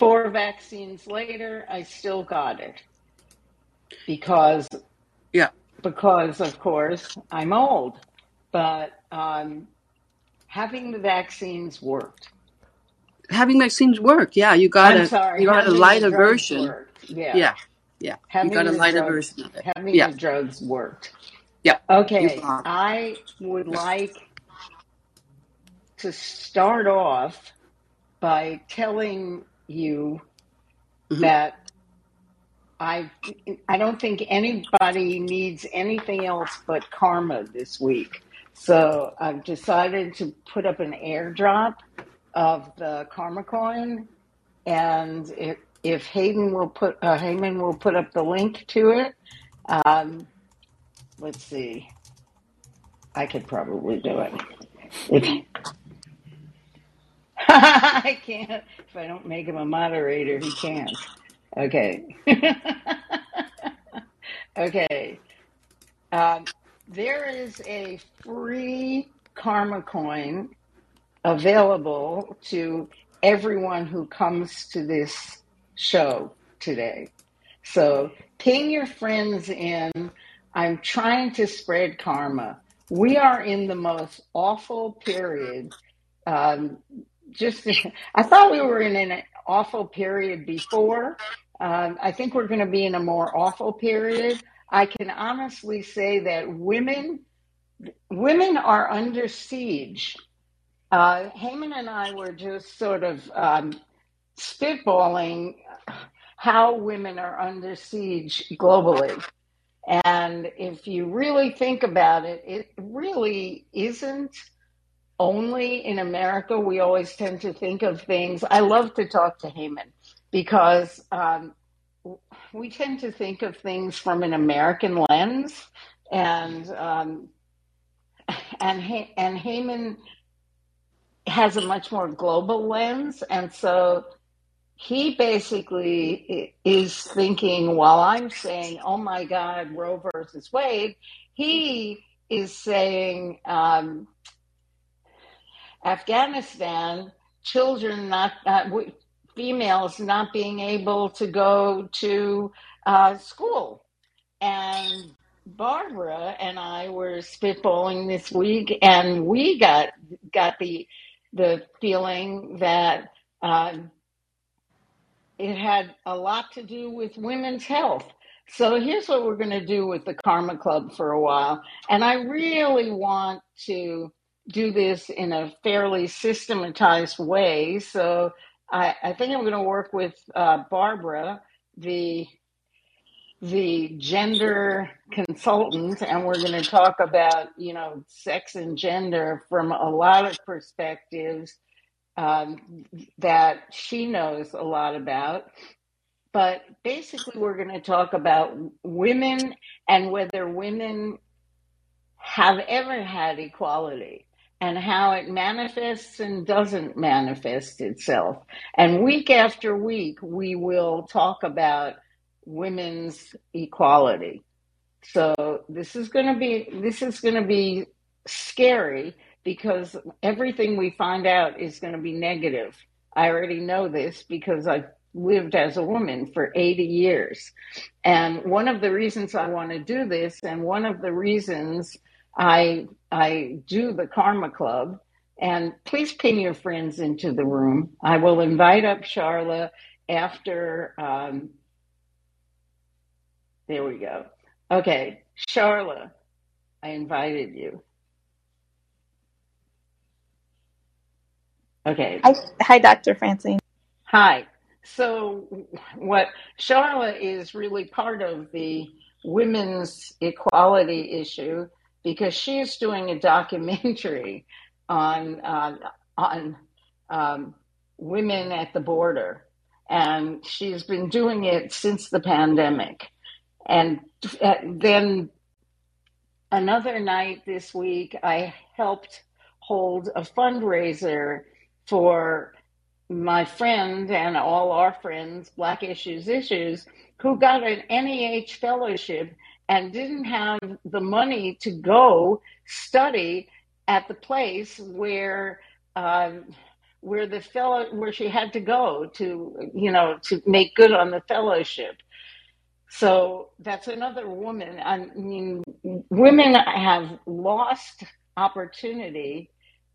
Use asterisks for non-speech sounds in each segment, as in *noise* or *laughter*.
four vaccines later, I still got it because Yeah. because of course I'm old, but um, having the vaccines worked. Having vaccines work. Yeah, you got I'm a sorry, you got a lighter version. worked. Yeah, Yeah, yeah. You got a lighter drugs version of it. having Yeah, the drugs worked. yeah. Okay, I would like to start off by telling you Mhm. that I I don't think anybody needs anything else but karma this week. So I've decided to put up an airdrop of the karma coin, and if if Hayden will put uh, Heyman will put up the link to it. Um, let's see, I could probably do it. If *laughs* I can't, if I don't make him a moderator, he can't. Okay. *laughs* okay. Um, there is a free karma coin available to everyone who comes to this show today. So ping your friends in. I'm trying to spread karma. We are in the most awful period. Um, just, *laughs* I thought we were in an awful period before. Um, I think we're going to be in a more awful period. I can honestly say that women, women are under siege. Uh, Heyman and I were just sort of um, spitballing how women are under siege globally. And if you really think about it, it really isn't only in America. We always tend to think of things. I love to talk to Heyman because um, we tend to think of things from an American lens, and um, and Hay- and Heyman has a much more global lens, and so he basically is thinking while I'm saying, "Oh my God, Roe versus Wade," he is saying um, Afghanistan children not uh, females not being able to go to uh, school, and Barbara and I were spitballing this week, and we got got the the feeling that. Um, it had a lot to do with women's health. So here's what we're going to do with the Karma Club for a while. And I really want to do this in a fairly systematized way. So I, I think I'm going to work with uh, Barbara, the the gender consultant, and we're going to talk about you know sex and gender from a lot of perspectives um, that she knows a lot about. But basically, we're going to talk about women and whether women have ever had equality and how it manifests and doesn't manifest itself. And week after week, we will talk about women's equality. So this is going to be this is going to be scary because everything we find out is going to be negative. I already know this because I've lived as a woman for 80 years. And one of the reasons I want to do this and one of the reasons I I do the Karma Club and please pin your friends into the room. I will invite up Charla after um, there we go. Okay, Charla, I invited you. Okay, Hi, hi, Dr. Francine. hi. So, what Charla is really part of the women's equality issue because she is doing a documentary on uh, on um, women at the border, and she's been doing it since the pandemic. And then another night this week, I helped hold a fundraiser for my friend and all our friends, Black Issues Issues, who got an NEH fellowship and didn't have the money to go study at the place where um, where the fellow where she had to go to you know to make good on the fellowship. So that's another woman. I mean women have lost opportunity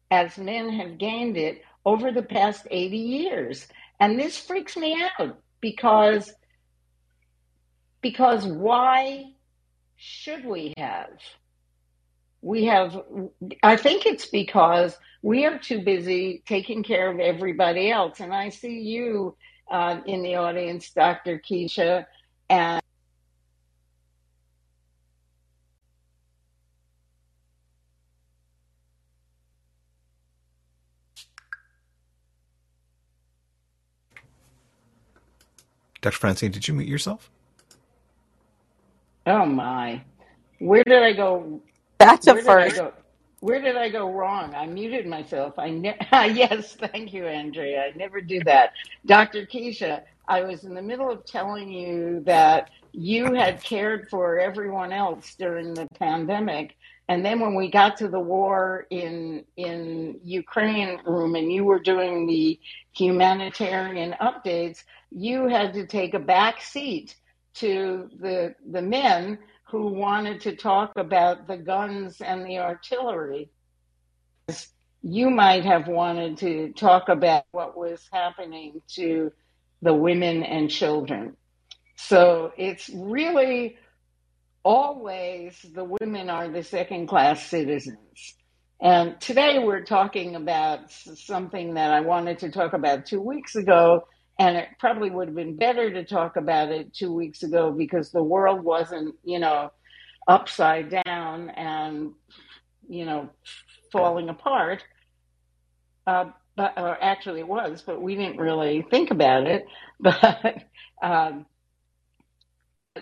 as men have gained it over the past 80 years. And this freaks me out because because why should we have we have i think it's because we are too busy taking care of everybody else and i see you uh, in the audience dr keisha and Dr. Francine, did you mute yourself? Oh my. Where did i go? That's a where did i first. go? Where did i go wrong? I muted myself. I ne- *laughs* ah, yes. Thank you andrea. I never do that. Dr keisha i was in the middle of telling you that you had cared for everyone else during the pandemic and then when we got to the war in in ukraine room and you were doing the humanitarian updates you had to take a back seat to the the men who wanted to talk about the guns and the artillery. You might have wanted to talk about what was happening to the women and children. So it's really always the women are the second class citizens. And today we're talking about something that I wanted to talk about two weeks ago. And it probably would have been better to talk about it two weeks ago because the world wasn't, you know, upside down and, you know, falling apart. Uh, but, or actually it was, but we didn't really think about it. *laughs* But um,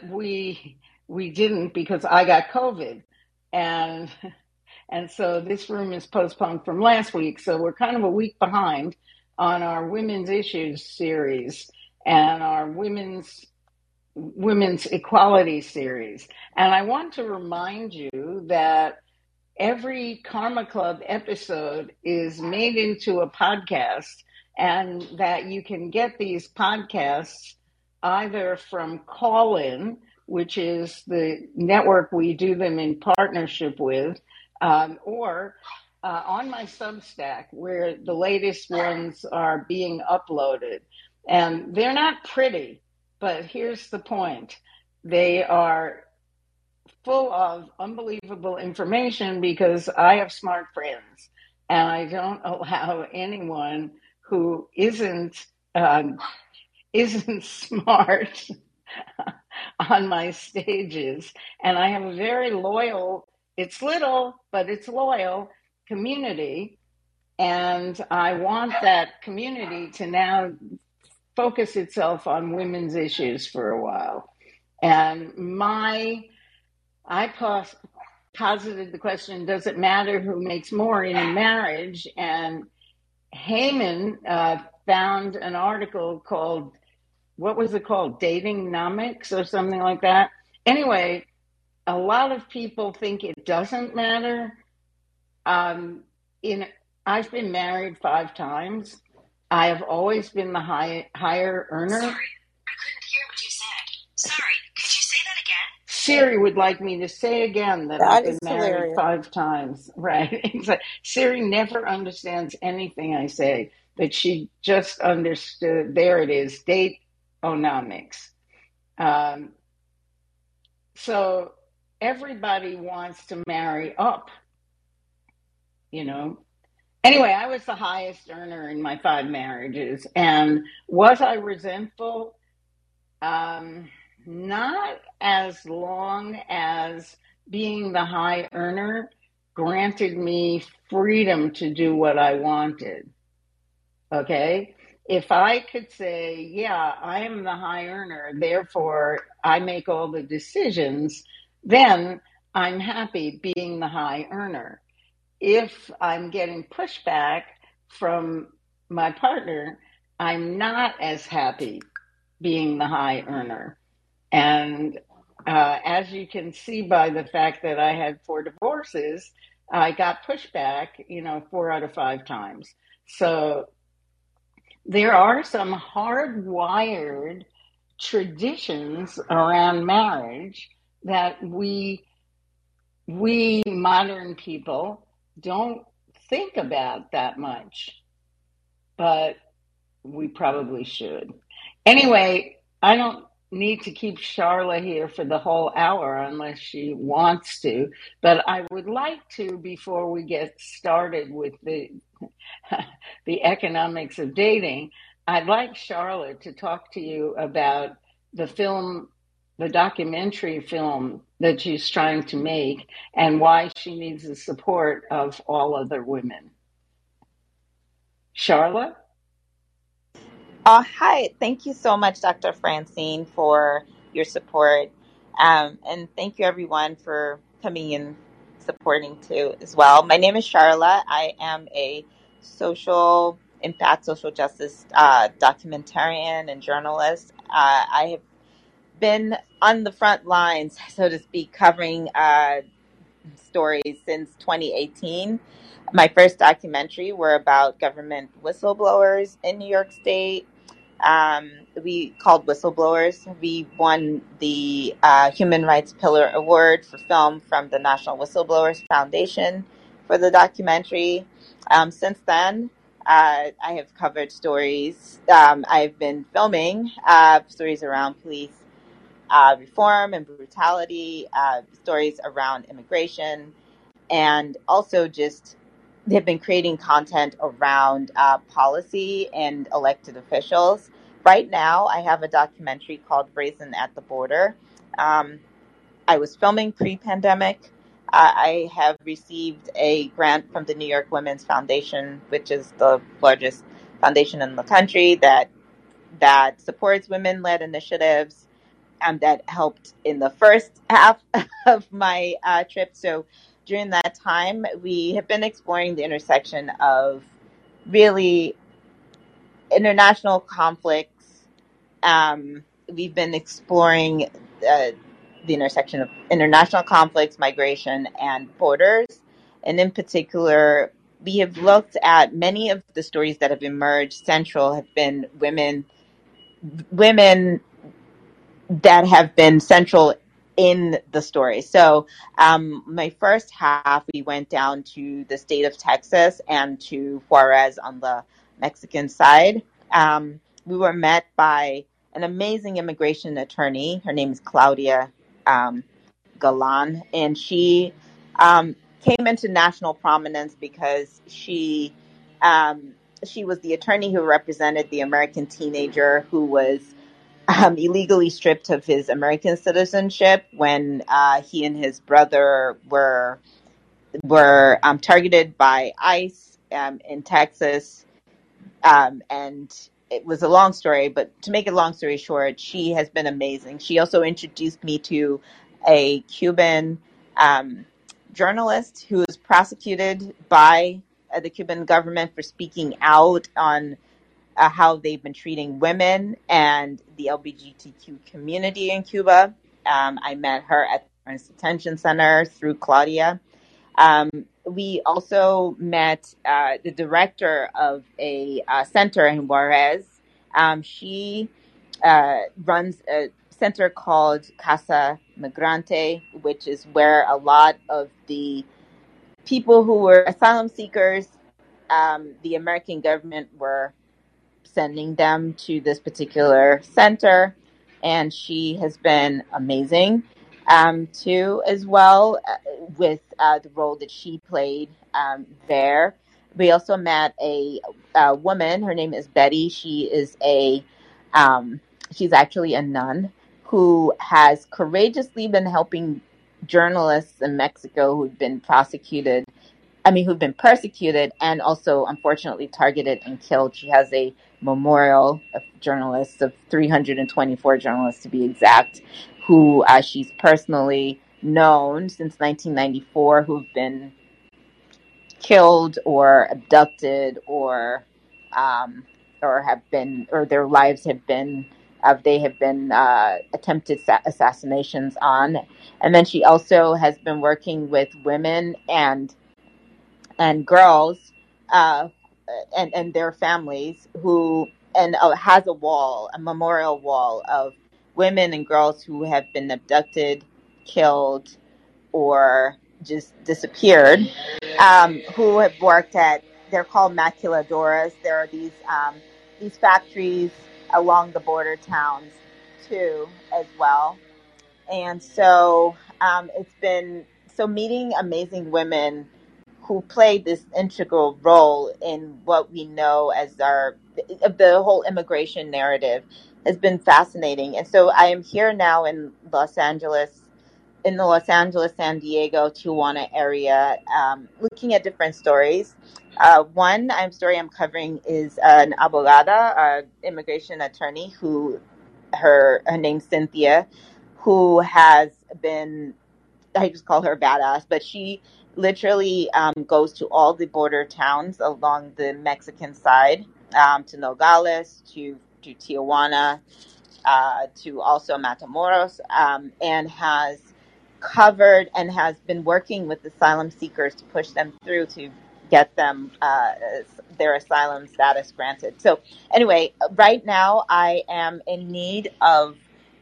we we didn't because I got COVID, and *laughs* and so this room is postponed from last week. So we're kind of a week behind on our women's issues series and our women's women's equality series. And I want to remind you that every Karma Club episode is made into a podcast and that you can get these podcasts either from Callin, which is the network we do them in partnership with, um, or uh, on my Substack, where the latest ones are being uploaded. And they're not pretty, but here's the point they are full of unbelievable information because I have smart friends and I don't allow anyone who isn't um, *laughs* isn't smart *laughs* on my stages. And I have a very loyal, it's little, but it's loyal community. And I want that community to now focus itself on women's issues for a while. And my, I pos- posited the question, does it matter who makes more in a marriage? And Heyman uh, found an article called what was it called? Dating nomics or something like that. Anyway, a lot of people think it doesn't matter. Um, in I've been married five times. I have always been the high, higher earner. Sorry, I couldn't hear what you said. Sorry, could you say that again? Siri would like me to say again that I've been married hilarious. five times. *laughs* Right? It's like Siri never understands anything I say, but she just understood. There it is. Date onomics. Um, so everybody wants to marry up, you know. Anyway, I was the highest earner in my five marriages. And was I resentful? Um, not as long as being the high earner granted me freedom to do what I wanted. Okay. If I could say, yeah, I am the high earner, therefore I make all the decisions, then I'm happy being the high earner. If I'm getting pushback from my partner, I'm not as happy being the high earner. And uh, as you can see by the fact that I had four divorces, I got pushback, you know, four out of five times. So there are some hardwired traditions around marriage that we we modern people don't think about that much, but we probably should. Anyway, I don't need to keep Charla here for the whole hour unless she wants to, but I would like to before we get started with the *laughs* the economics of dating. I'd like Charlotte to talk to you about the film, the documentary film that she's trying to make and why she needs the support of all other women. Charlotte? Uh, hi, thank you so much, Dr. Francine, for your support. Um, and thank you, everyone, for coming and supporting too, as well. My name is Charla. I am a social impact, social justice uh, documentarian and journalist. Uh, I have been on the front lines, so to speak, covering uh, stories since 2018. My first documentary were about government whistleblowers in New York State. Um, we called whistleblowers. We won the uh, Human Rights Pillar Award for film from the National Whistleblowers Foundation for the documentary. Um, since then, uh, I have covered stories. Um, I've been filming uh, stories around police uh, reform and brutality, uh, stories around immigration, and also just they have been creating content around uh, policy and elected officials. Right now, I have a documentary called Brazen at the Border. Um, I was filming pre pandemic. Uh, I have received a grant from the New York Women's Foundation, which is the largest foundation in the country that that supports women led initiatives um, that helped in the first *laughs* half of my uh, trip. So during that time, we have been exploring the intersection of really international conflicts. Um, we've been exploring uh, the intersection of international conflicts, migration, and borders. And in particular, we have looked at many of the stories that have emerged. Central have been women, women that have been central in the story. So, um, my first half, we went down to the state of Texas and to Juarez on the Mexican side. Um, we were met by an amazing immigration attorney. Her name is Claudia um, Galan, and she um, came into national prominence because she um, she was the attorney who represented the American teenager who was um, illegally stripped of his American citizenship when uh, he and his brother were were um, targeted by ICE um, in Texas, um, and it was a long story. But to make a long story short, she has been amazing. She also introduced me to a Cuban um, journalist who was prosecuted by uh, the Cuban government for speaking out on uh, how they've been treating women and the LGBTQ community in Cuba. Um, I met her at the Detention Center through Claudia. Um, we also met uh, the director of a uh, center in Juarez. Um, she uh, runs a center called Casa Migrante, which is where a lot of the people who were asylum seekers, um, the American government were sending them to this particular center, and she has been amazing um, too, as well, uh, with uh, the role that she played um, there. We also met a, a woman. Her name is Betty. She is a um, she's actually a nun who has courageously been helping journalists in Mexico who've been prosecuted I mean, who've been persecuted and also unfortunately targeted and killed. She has a memorial of journalists, of 324 journalists to be exact, who uh, she's personally known since 1994 who've been killed or abducted or um, or have been or their lives have been uh, they have been uh, attempted sa- assassinations on and then she also has been working with women and and girls uh, and and their families who and uh, has a wall, a memorial wall of women and girls who have been abducted, killed, or just disappeared, um, who have worked at. They're called maquiladoras. There are these um, these factories along the border towns too, as well. And so um, it's been so meeting amazing women who played this integral role in what we know as our the whole immigration narrative has been fascinating. And so I am here now in Los Angeles, in the Los Angeles, San Diego, Tijuana area, um, looking at different stories. Uh, one I'm story I'm covering is an abogada, an immigration attorney who her her name's Cynthia, who has been I just call her badass, but she literally um, goes to all the border towns along the Mexican side, um, to Nogales, to to Tijuana, uh, to also Matamoros, um, and has covered and has been working with asylum seekers to push them through to get them uh, their asylum status granted. So anyway, right now I am in need of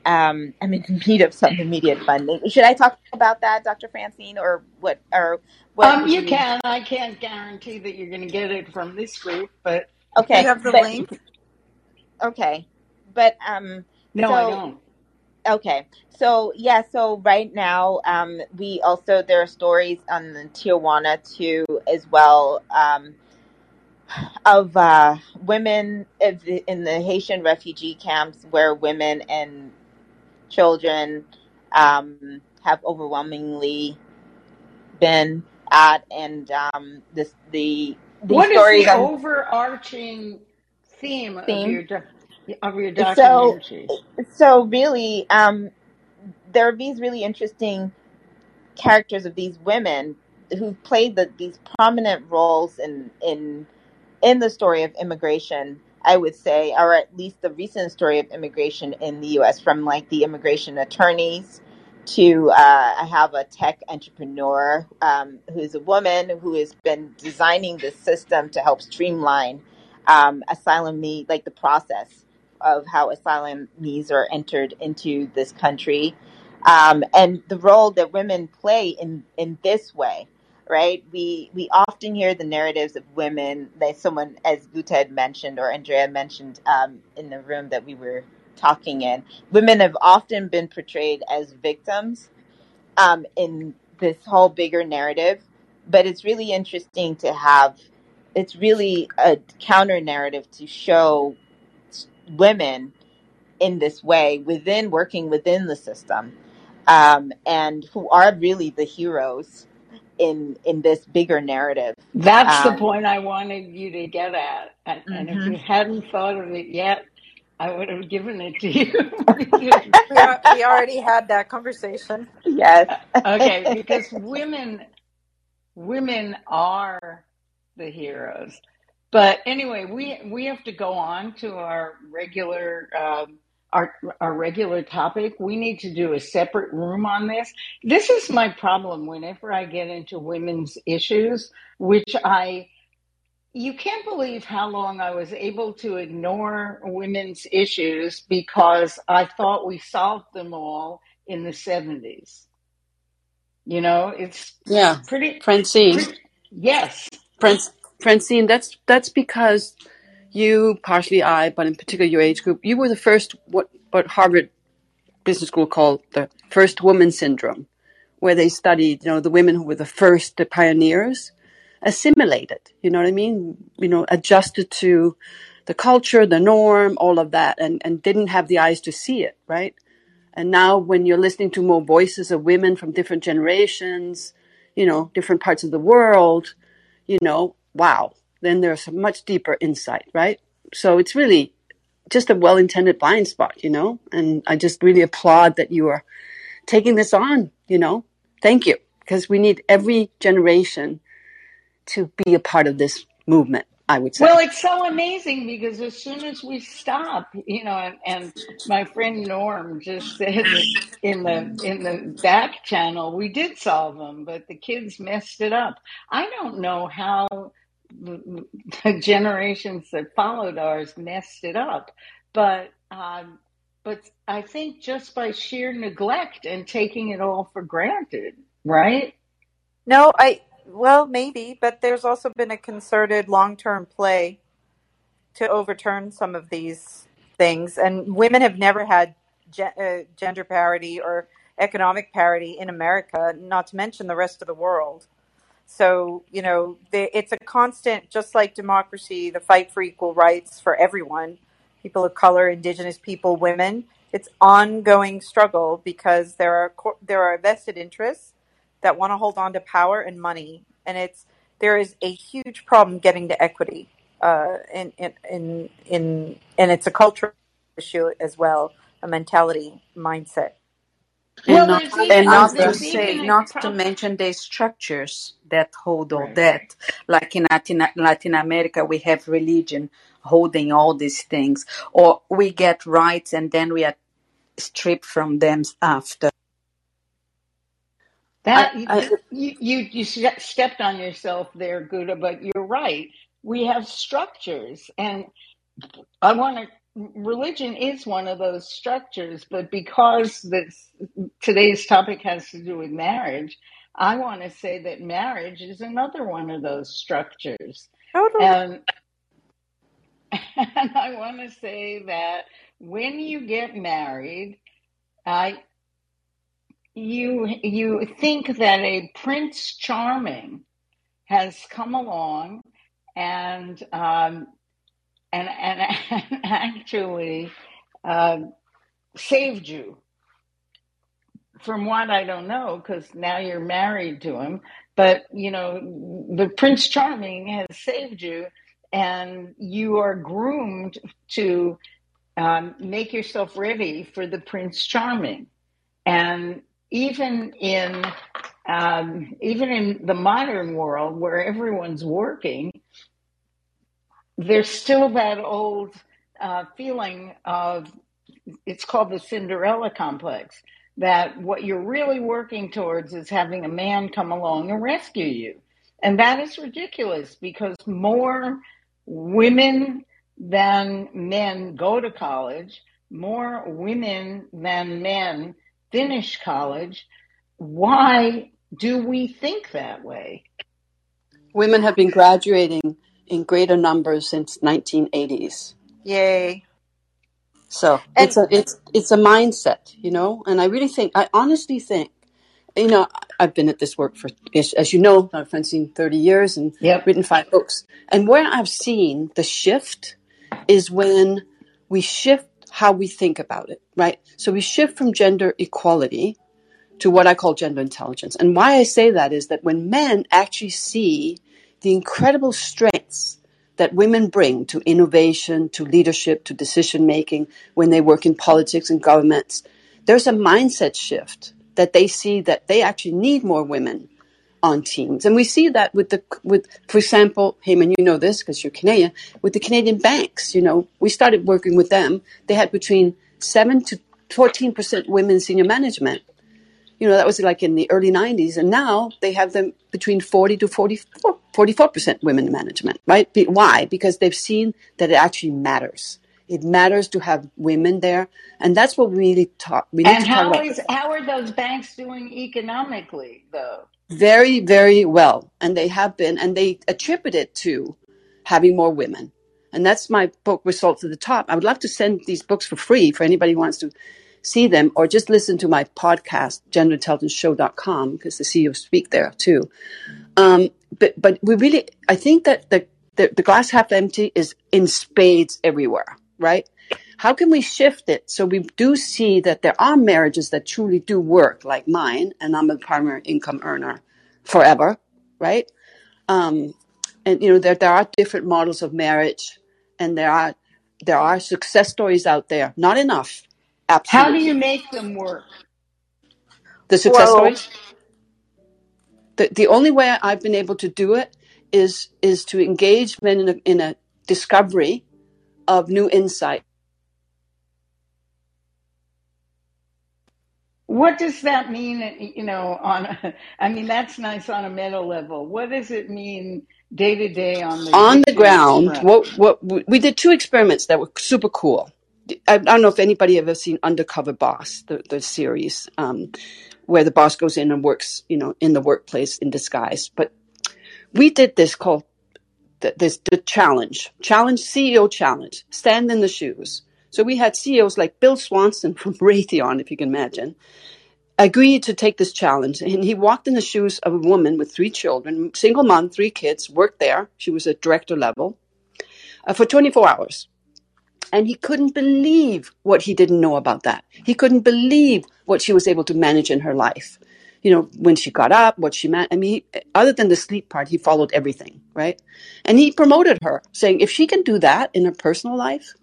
um, I'm in need of some immediate funding. Should I talk about that, Dr. Francine, or what? Or what Um, would you you? can. I can't guarantee that you're going to get it from this group, but Do you Okay, have the but link? okay, but um, no, I so don't. Okay. So yeah, so right now, um, we also there are stories on the Tijuana too as well, um, of uh, women of the- in the Haitian refugee camps where women and children um, have overwhelmingly been at, and um, this the these What is stories the on overarching theme of theme. your doc- of your So documentary? so really, um, there are these really interesting characters of these women who played the, these prominent roles in in in the story of immigration. I would say, or at least the recent story of immigration in the U.S. From like the immigration attorneys to uh, I have a tech entrepreneur um, who's a woman who has been designing this system to help streamline um, asylum need, like the process of how asylum needs are entered into this country um, and the role that women play in in this way right? We we often hear the narratives of women that someone as Guta had mentioned or andrea mentioned um, in the room that we were talking in women have often been portrayed as victims um, in this whole bigger narrative. But it's really interesting to have it's really a counter narrative to show women in this way within working within the system um, and who are really the heroes in in this bigger narrative That's the um, point I wanted you to get at, and, and if mhm. you hadn't thought of it yet, I would have given it to you. *laughs* We are, we already had that conversation. yes *laughs* okay, *laughs* because women women are the heroes. But anyway, we we have to go on to our regular um, our our regular topic. We need to do a separate room on this. This is my problem whenever I get into women's issues, which I you can't believe how long I was able to ignore women's issues because I thought we solved them all in the 70s. You know, it's Yeah, pretty Francine. pretty yes. Fran- Francine, that's that's because you, partially I, but in particular your age group, you were the first what what Harvard Business School called the first woman syndrome, where they studied, you know, the women who were the first, the pioneers, assimilated. You know what I mean? You know, adjusted to the culture, the norm, all of that, and and didn't have the eyes to see it, right? And now, when you're listening to more voices of women from different generations, you know, different parts of the world, you know, wow, then there's a much deeper insight, right? So it's really just a well intended blind spot, you know? And I just really applaud that you are taking this on, you know? Thank you. Because we need every generation to be a part of this movement, I would say. Well, it's so amazing because as soon as we stop, you know, and, and my friend Norm just *laughs* said in the in the back channel, we did solve them, but the kids messed it up. I don't know how the, generations that followed ours messed it up. But um, but I think just by sheer neglect and taking it all for granted, right? No, I, well, maybe, but there's also been a concerted long term play to overturn some of these things. And women have never had ge- uh, gender parity or economic parity in America, not to mention the rest of the world. So, you know, it's a constant, just like democracy, the fight for equal rights for everyone, people of color, indigenous people, women. It's ongoing struggle because there are there are vested interests that want to hold on to power and money, and it's there is a huge problem getting to equity, uh, in, in in in and it's a cultural issue as well, a mentality mindset. And Well, not there's and even not to there's say even a not to problem. mention the structures that hold all Right. that. Like in Latin Latin America we have religion holding all these things. Or we get rights and then we are stripped from them after. That I, I, you you you ste- stepped on yourself there, Guda, but you're right. We have structures, and I want to. Religion is one of those structures, but because this today's topic has to do with marriage, I want to say that marriage is another one of those structures, Totally. and *laughs* and I want to say that when you get married, I you you think that a Prince Charming has come along and um, and and, *laughs* actually uh, saved you from what I don't know because now you're married to him. But you know, the Prince Charming has saved you, and you are groomed to um, make yourself ready for the Prince Charming. And even in um, even in the modern world where everyone's working, there's still that old uh, feeling of it's called the Cinderella complex that what you're really working towards is having a man come along and rescue you. And that is ridiculous because more women than men go to college, more women than men finish college. Why do we think that way? women have been graduating in greater numbers since 1980s. Yay. So And it's a it's it's a mindset, you know. And I really think, I honestly think, you know, I've been at this work for, as, as you know, Dr. Francine, 30 years and Yep. written five books. And where I've seen the shift is when we shift how we think about it, right? So we shift from gender equality to what I call gender intelligence. And why I say that is that when men actually see the incredible strengths that women bring to innovation, to leadership, to decision making when they work in politics and governments, there's a mindset shift that they see that they actually need more women on teams. And we see that with the, with, for example, Heyman, you know this because you're Canadian, with the Canadian banks, you know, we started working with them. They had between seven to 14% women senior management. You know, that was like in the early 90s. And now they have them between 40 to 44, 44% women in management, right? Why? Because they've seen that it actually matters. It matters to have women there. And that's what we really talk, we need And to talk how about is how are those banks doing economically though? very, very well. And they have been, and they attribute it to having more women. And that's my book, Results at the Top. I would love to send these books for free for anybody who wants to see them or just listen to my podcast, genderintelligenceshow.com, because the CEO speak there too. Um, but, but we really, I think that the, the, the glass half empty is in spades everywhere, right? How can we shift it so we do see that there are marriages that truly do work, like mine, and I'm a primary income earner forever, right? Um, and you know there there are different models of marriage, and there are there are success stories out there. Not enough, How do absolutely. you make them work? The success well, stories. The the only way I've been able to do it is is to engage men in a, in a discovery of new insight. What does that mean, you know, on a, I mean, that's nice on a meta level. What does it mean day to day on the on the victim's ground. front. What what we we did two experiments that were super cool. I, don't know if anybody ever seen Undercover Boss, the the series, um, where the boss goes in and works, you know, in the workplace in disguise. But we did this called the, this the challenge, challenge CEO challenge, stand in the shoes. So we had CEOs like Bill Swanson *laughs* from Raytheon, if you can imagine, agreed to take this challenge. And he walked in the shoes of a woman with three children, single mom, three kids, worked there. She was at director level uh, for 24 hours. And he couldn't believe what he didn't know about that. He couldn't believe what she was able to manage in her life. You know, when she got up, what she meant. I mean, he, other than the sleep part, he followed everything, right? And he promoted her, saying if she can do that in her personal life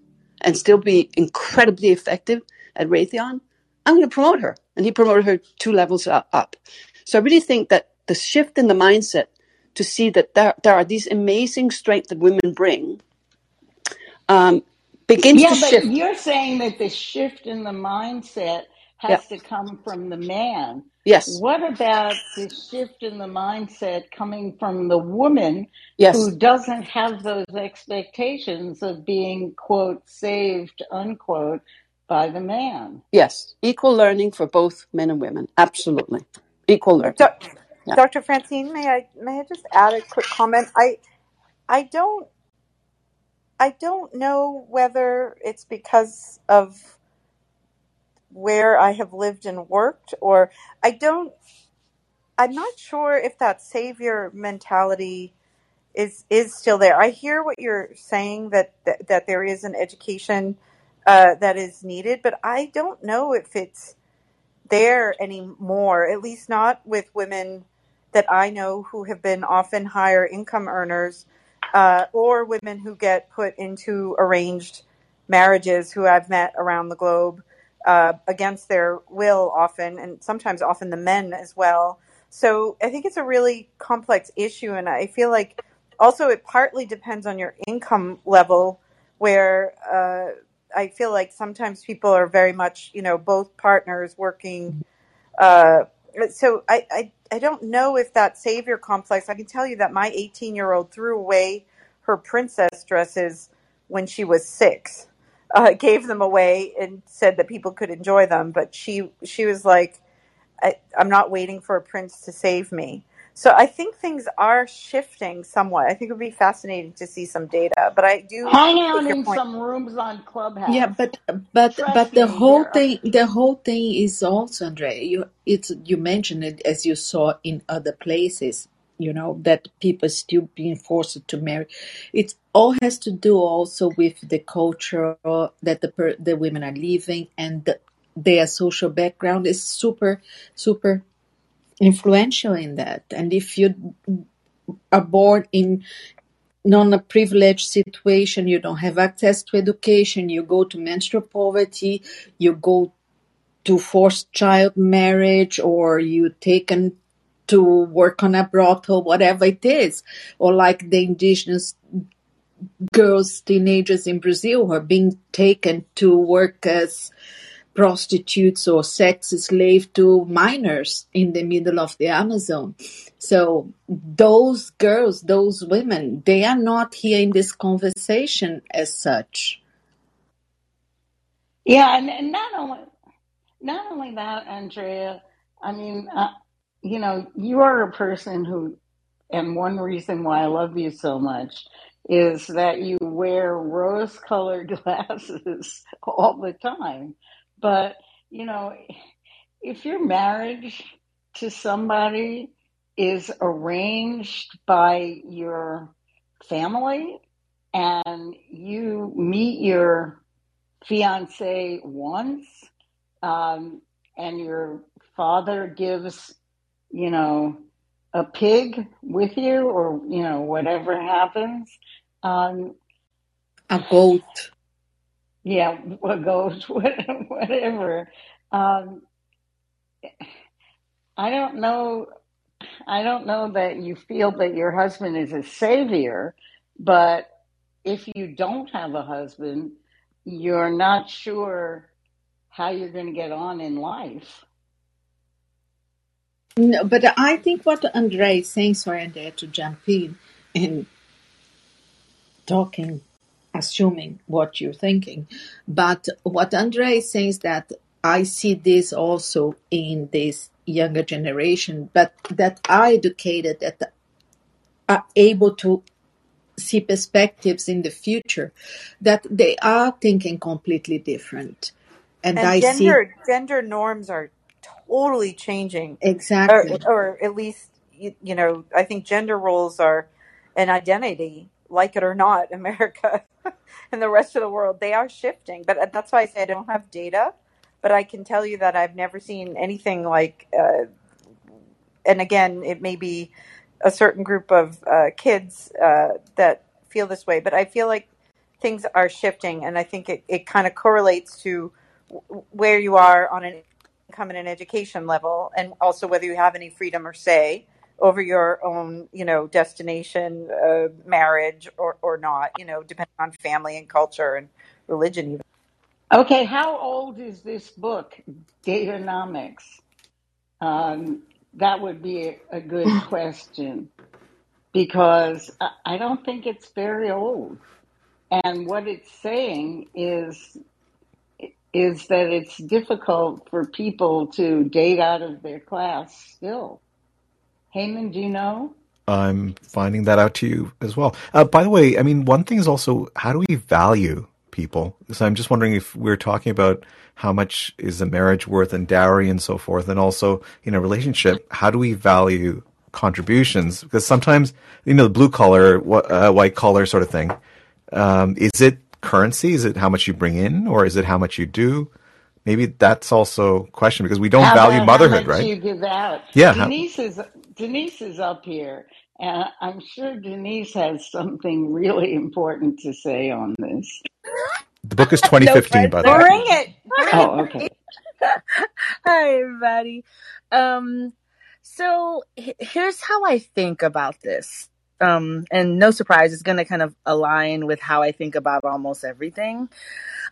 and still be incredibly effective at Raytheon, I'm going to promote her. And he promoted her two levels up. So I really think that the shift in the mindset to see that there, there are these amazing strengths that women bring um, begins Yeah, to but shift. you're saying that the shift in the mindset Yeah. has to come from the man. Yes. What about the shift in the mindset coming from the woman Yes. who doesn't have those expectations of being, quote, saved, unquote, by the man? Yes. Equal learning for both men and women. Absolutely. Equal learning. Doc- Yeah. Dr. Francine, may I may I just add a quick comment? I I don't I don't know whether it's because of where I have lived and worked or I don't I'm not sure if that savior mentality is is still there. I hear what you're saying that that, that there is an education uh, that is needed, but I don't know if it's there anymore. At least not with women that I know who have been often higher income earners, uh, or women who get put into arranged marriages who I've met around the globe uh, against their will, often, and sometimes often the men as well. So I think it's a really complex issue, and I feel like also it partly depends on your income level, where uh, I feel like sometimes people are very much, you know, both partners working. Uh, so I, I, I don't know if that savior complex. I can tell you that my 18 year old threw away her princess dresses when she was six. Uh, *laughs* gave them away and said that people could enjoy them, but she she was like, I, I'm not waiting for a prince to save me. So I think things are shifting somewhat. I think it would be fascinating to see some data, but I do Hang out in point. some rooms on Clubhouse. Yeah, but but Trust but the me, whole there are. thing the whole thing is also Andre. You it's you mentioned it as you saw in other places. You know that people still being forced to marry. It all has to do also with the culture that the per, the women are living and the, their social background is super super influential in that. And if you are born in non-privileged situation, you don't have access to education, you go to menstrual poverty, you go to forced child marriage, or you taken to work on a brothel, whatever it is, or like the indigenous girls, teenagers in Brazil who are being taken to work as prostitutes or sex slave to minors in the middle of the Amazon. So those girls, those women, they are not here in this conversation as such. Yeah, and, and not only not only that, Andrea. I mean, uh, you know, you are a person who, and one reason why I love you so much is that you wear rose-colored *laughs* glasses all the time. But you know, if your marriage to somebody is arranged by your family and you meet your fiance once um, and your father gives you know a pig with you or you know whatever happens um, A goat. Yeah what goes *laughs* whatever. Um, i don't know i don't know that you feel that your husband is a savior but if you don't have a husband you're not sure how you're going to get on in life. No, but I think what Andre is saying, sorry, Andre, to jump in, in talking, assuming what you're thinking. But what Andre is saying is that I see this also in this younger generation, but that are educated, that are able to see perspectives in the future, that they are thinking completely different. And, And I see gender gender norms are totally changing, or exactly. or at least you, you know I think gender roles are an identity, like it or not. *laughs* America and the rest of the world they are shifting, but uh, that's why I say I don't have data, but I can tell you that I've never seen anything like. Uh, and again, it may be a certain group of uh, kids uh, that feel this way, but I feel like things are shifting, and I think it, it kind of correlates to where you are on an income and an education level, and also whether you have any freedom or say over your own, you know, destination, uh, marriage, or or not, you know, depending on family and culture and religion, even. Okay, how old is this book, Date-onomics? Um, that would be a, a good *sighs* question because I, I don't think it's very old. And what it's saying is is that it's difficult for people to date out of their class still. Heyman, do you know? I'm finding that out to you as well. Uh, by the way, I mean, one thing is also how do we value people? So I'm just wondering if we're talking about how much is a marriage worth and dowry and so forth, and also in a relationship, how do we value contributions? Because sometimes, you know, the blue collar, uh, white collar sort of thing, um, is it currency? Is it how much you bring in, or is it how much you do? Maybe that's also a question because we don't How value about how motherhood, much right? you give out? Yeah. How, Denise is Denise is up here, and I'm sure Denise has something really important to say on this. the book is *laughs* no 2015, by the way. pressure. Bring it, bring it. Oh, okay. *laughs* Hi, everybody. Um, so h- here's how I think about this. Um, and no surprise, it's going to kind of align with how I think about almost everything.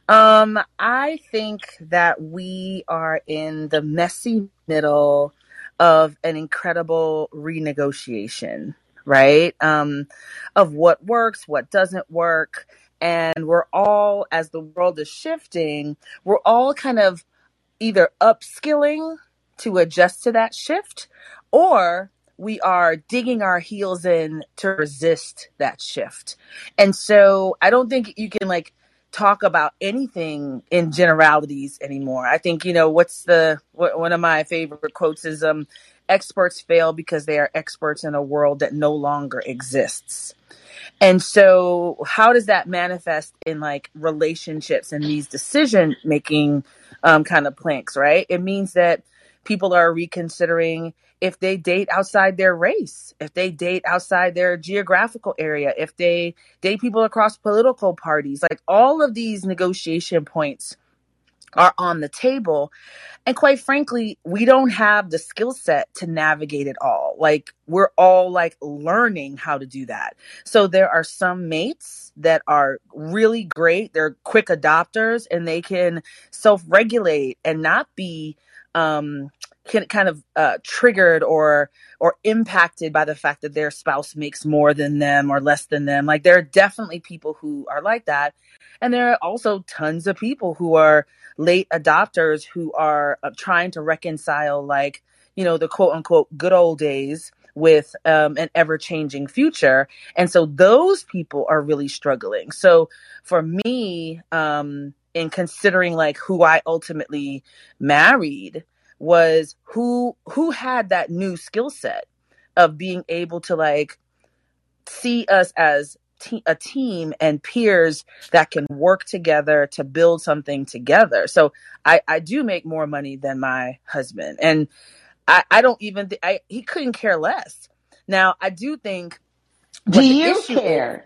Um, I think that we are in the messy middle of an incredible renegotiation, right? Um, of what works, what doesn't work. And we're all, as the world is shifting, we're all kind of either upskilling to adjust to that shift or we are digging our heels in to resist that shift. And so I don't think you can like talk about anything in generalities anymore. I think, you know, what's the what, one of my favorite quotes is um experts fail because they are experts in a world that no longer exists. And so, how does that manifest in like relationships and these decision making um, kind of planks, right? It means that people are reconsidering if they date outside their race, if they date outside their geographical area, if they date people across political parties. Like all of these negotiation points are on the table. And quite frankly, we don't have the skill set to navigate it all. Like we're all like learning how to do that. So there are some mates that are really great. They're quick adopters and they can self-regulate and not be um kind of uh, triggered or or impacted by the fact that their spouse makes more than them or less than them. Like there are definitely people who are like that, and there are also tons of people who are late adopters who are uh, trying to reconcile like you know the quote unquote good old days with um, an ever changing future, and so those people are really struggling. So for me, um, in considering like who I ultimately married was who who had that new skill set of being able to like see us as te- a team and peers that can work together to build something together. So I I do make more money than my husband, and I I don't even th- I he couldn't care less. Now I do think Do you issue is care?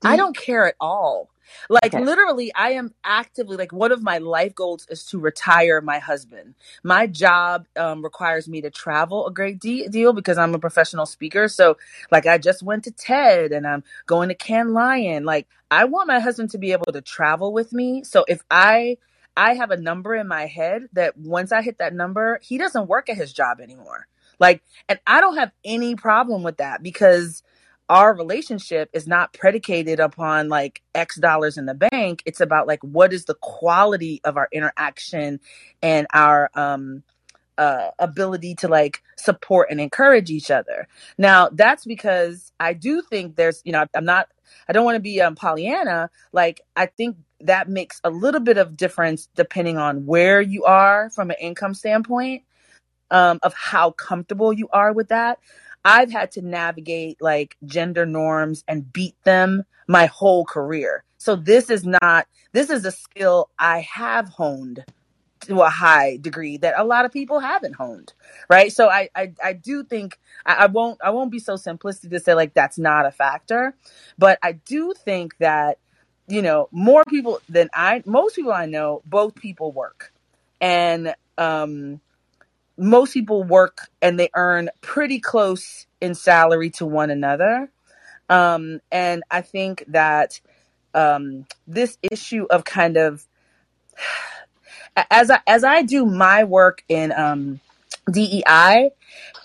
Do I you, don't care at all. Like okay. literally, I am actively like one of my life goals is to retire my husband. My job um, requires me to travel a great de- deal because I'm a professional speaker. So like I just went to TED and I'm going to Cannes Lion. Like I want my husband to be able to travel with me. So if I I have a number in my head that once I hit that number, he doesn't work at his job anymore. Like, and I don't have any problem with that because our relationship is not predicated upon like X dollars in the bank. It's about like what is the quality of our interaction and our um uh, ability to like support and encourage each other. Now, that's because I do think there's, you know, I'm not, I don't want to be um, Pollyanna. Like, I think that makes a little bit of difference depending on where you are from an income standpoint, um, of how comfortable you are with that. I've had to navigate like gender norms and beat them my whole career. So this is not, this is a skill I have honed to a high degree that a lot of people haven't honed right? So i i, I do think I, I won't i won't be so simplistic to say like that's not a factor. But i do think that you know more people than i most people i know both people work. And um most people work and they earn pretty close in salary to one another. Um and i think that um this issue of kind of *sighs* as I as I do my work in um, DEI,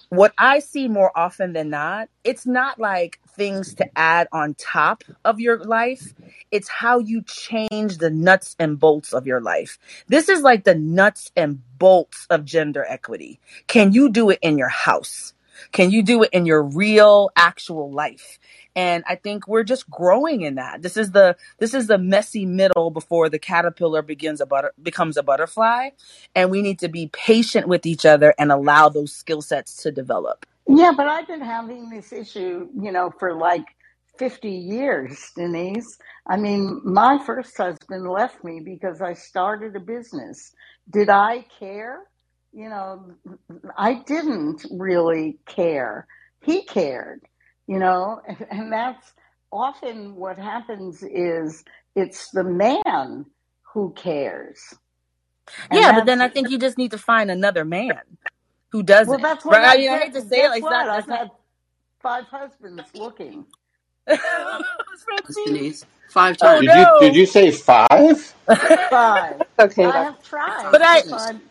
what I see more often than not, it's not like things to add on top of your life. It's how you change the nuts and bolts of your life. This is like the nuts and bolts of gender equity. Can you do it in your house? Can you do it in your real actual life? And I think we're just growing in that. This is the this is the messy middle before the caterpillar begins a butter becomes a butterfly, and we need to be patient with each other and allow those skill sets to develop. Yeah, but I've been having this issue, you know, for like 50 years, Denise. I mean, my first husband left me because I started a business. Did I care? You know, I didn't really care. He cared, you know, *laughs* and that's often what happens is it's the man who cares. And Yeah, but then I think you just need to find another man who doesn't. well, that's what Right? I, I mean, I hate to say it like that. That's I've not. had five husbands looking. Francine. *laughs* Denise. Five Oh times. Did you did you say five? Five. *laughs* Okay, I have tried but I to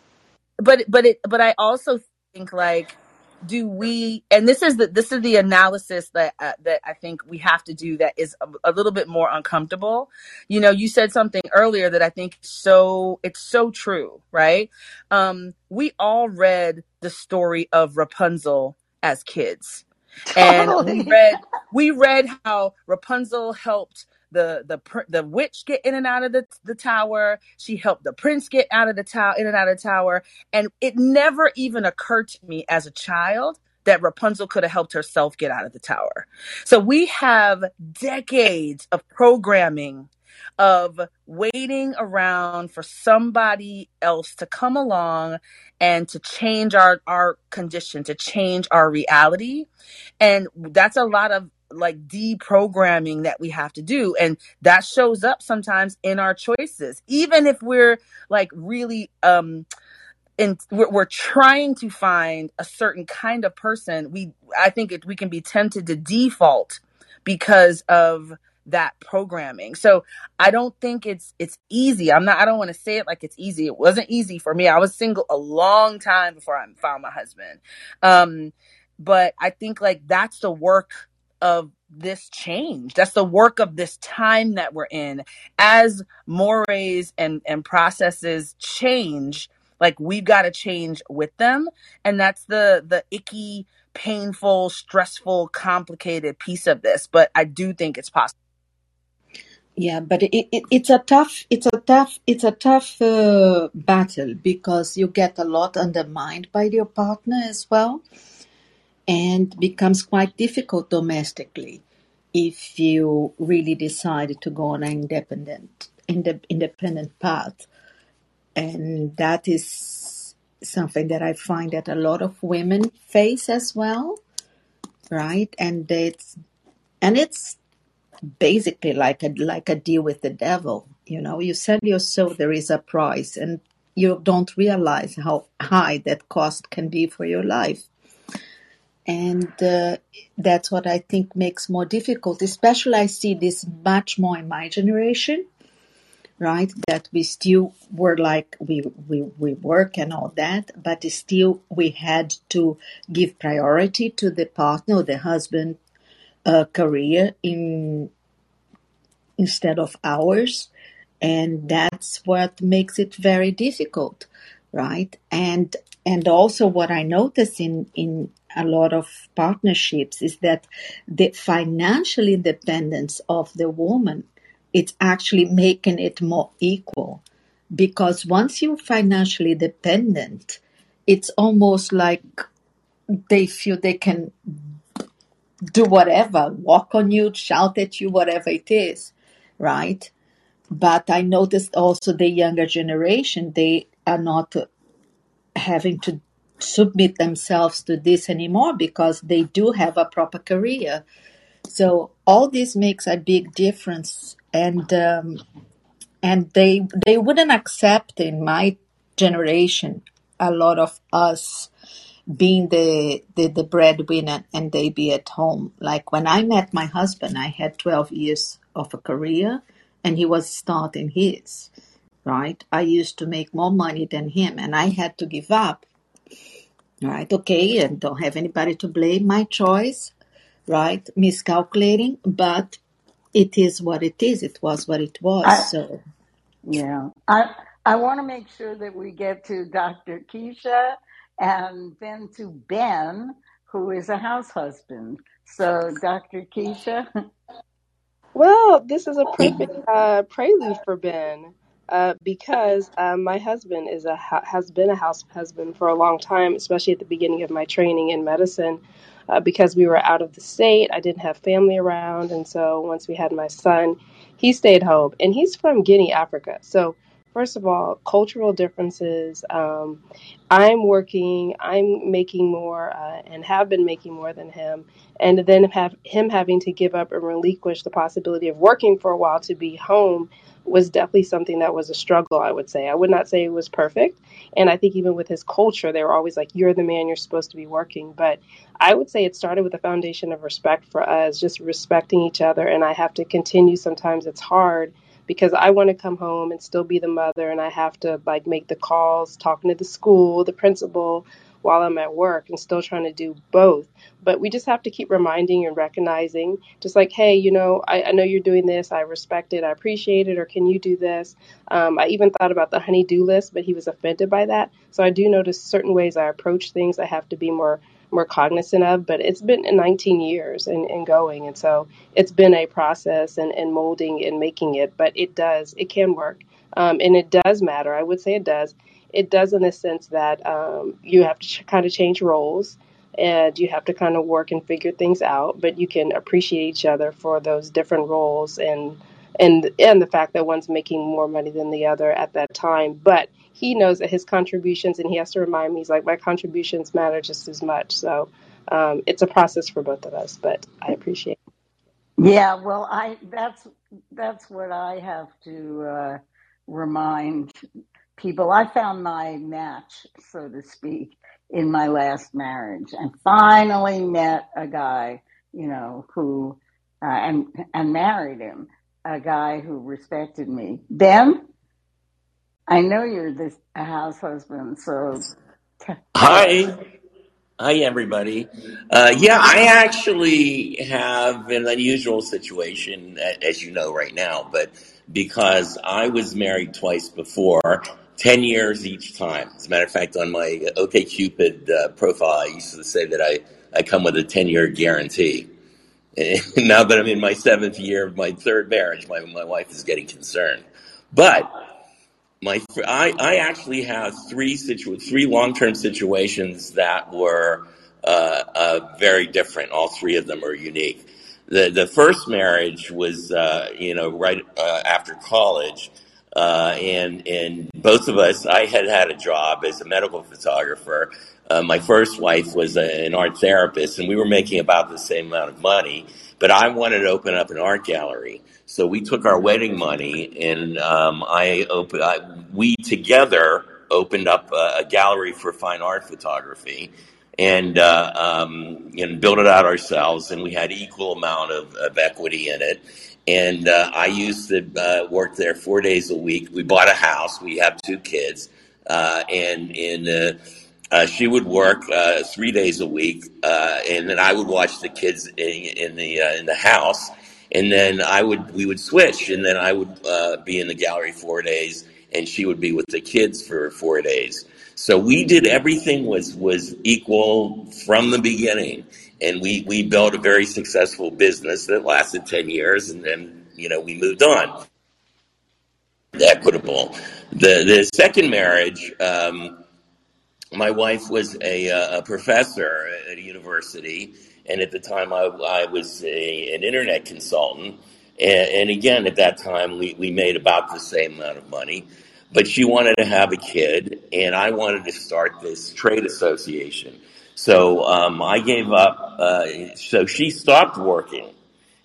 but but it but I also think like do we and this is the this is the analysis that uh, that I think we have to do that is a, a little bit more uncomfortable. You know, you said something earlier that I think so it's so true, right? Um we all read the story of Rapunzel as kids and we read we read how Rapunzel helped the the the witch get in and out of the the tower. She helped the prince get out of the tower in and out of the tower, and it never even occurred to me as a child that Rapunzel could have helped herself get out of the tower. So we have decades of programming of waiting around for somebody else to come along and to change our our condition, to change our reality and that's a lot of like deprogramming that we have to do. And that shows up sometimes in our choices, even if we're like really, um, and we're, we're trying to find a certain kind of person. We, I think it, we can be tempted to default because of that programming. So I don't think it's it's easy. I'm not I don't want to say it like it's easy. It wasn't easy for me. I was single a long time before I found my husband. Um but I think like that's the work of this change. That's the work of this time that we're in. As mores and and processes change, like we've got to change with them, and that's the the icky, painful, stressful, complicated piece of this. But I do think it's possible. Yeah, but it, it, it's a tough, it's a tough, it's a tough uh, battle because you get a lot undermined by your partner as well, and becomes quite difficult domestically if you really decide to go on an independent, inde- independent path, and that is something that I find that a lot of women face as well, right? And it's and it's basically like a like a deal with the devil. You know, you sell your soul, there is a price, and you don't realize how high that cost can be for your life. And uh, that's what I think makes more difficult. Especially, I see this much more in my generation, right? That we still were like we we we work and all that, but still we had to give priority to the partner, the husband, a career in instead of ours and that's what makes it very difficult right and and also what i notice in in a lot of partnerships is that the financial independence of the woman it's actually making it more equal because once you're financially dependent it's almost like they feel they can do whatever, walk on you, shout at you, whatever it is, right? But I noticed also the younger generation, they are not having to submit themselves to this anymore because they do have a proper career. So all this makes a big difference, and um, and they they wouldn't accept in my generation a lot of us being the, the the breadwinner and they be at home. Like when I met my husband, I had twelve years of a career, and he was starting his. Right, I used to make more money than him, and I had to give up. Right, okay, and don't have anybody to blame. My choice, right? Miscalculating, but it is what it is. It was what it was. I So yeah. I I want to make sure that we get to Dr. Keisha and then to Ben, who is a house husband. So Dr. Keisha. Well, this is a perfect uh, prelude for Ben uh, because uh, my husband is a has been a house husband for a long time, especially at the beginning of my training in medicine. Uh, because we were out of the state, I didn't have family around, and so once we had my son, he stayed home, and he's from Guinea, Africa. So first of all, cultural differences. Um, I'm working, I'm making more, uh, and have been making more than him and then have him having to give up and relinquish the possibility of working for a while to be home was definitely something that was a struggle i would say. I would not say it was perfect. And i think even with his culture they were always like you're the man you're supposed to be working. But i would say it started with a foundation of respect for us just respecting each other. And i have to continue sometimes it's hard because i want to come home and still be the mother and i have to like make the calls talking to the school the principal while i'm at work and still trying to do both but we just have to keep reminding and recognizing, just like, hey, you know, I, I know you're doing this. I respect it. I appreciate it. Or can you do this? Um, I even thought about the honey-do list, but he was offended by that. So I do notice certain ways I approach things I have to be more more cognizant of. But it's been 19 years and, and going. And so it's been a process and, and molding and making it. But it does, it can work. Um, and it does matter. I would say it does. It does in the sense that um, you have to ch- kind of change roles and you have to kind of work and figure things out but you can appreciate each other for those different roles and and and the fact that one's making more money than the other at that time but he knows that his contributions and he has to remind me he's like my contributions matter just as much so um, it's a process for both of us but i appreciate it. Yeah, well, I that's that's what I have to uh, remind people. I found my match, so to speak, in my last marriage, and finally met a guy, you know, who uh, and and married him, a guy who respected me. Ben, I know you're this a house husband, so. Hi. Hi, everybody. Uh, yeah, I actually have an unusual situation, as you know right now, but because I was married twice before, 10 years each time. As a matter of fact, on my OKCupid uh, profile, I used to say that I, I come with a 10 year guarantee. *laughs* now that I'm in my seventh year of my third marriage, my, my wife is getting concerned. But my I, I actually have three situ- three long term situations that were uh, uh, very different. All three of them are unique. The the first marriage was uh, you know right uh, after college, uh, and and both of us I had had a job as a medical photographer. Uh, my first wife was a, an art therapist, and we were making about the same amount of money. But I wanted to open up an art gallery. So we took our wedding money and um, I, opened. I we together opened up a, a gallery for fine art photography and uh, um, and built it out ourselves. And we had equal amount of, of equity in it. And uh, I used to uh, work there four days a week. We bought a house. We have two kids, uh, and in uh, uh, she would work uh, three days a week, and then I would watch the kids in, in the in the house, and then I would we would switch, and then I would be in the gallery four days, and she would be with the kids for four days. So we did everything was was equal from the beginning, and we we built a very successful business that lasted ten years, and then you know we moved on. Equitable. The the second marriage. Um, my wife was a, uh, a professor at a university, and at the time I, I was a, an internet consultant. And, and again, at that time, we, we made about the same amount of money. But she wanted to have a kid, and I wanted to start this trade association. So um, I gave up. Uh, so she stopped working,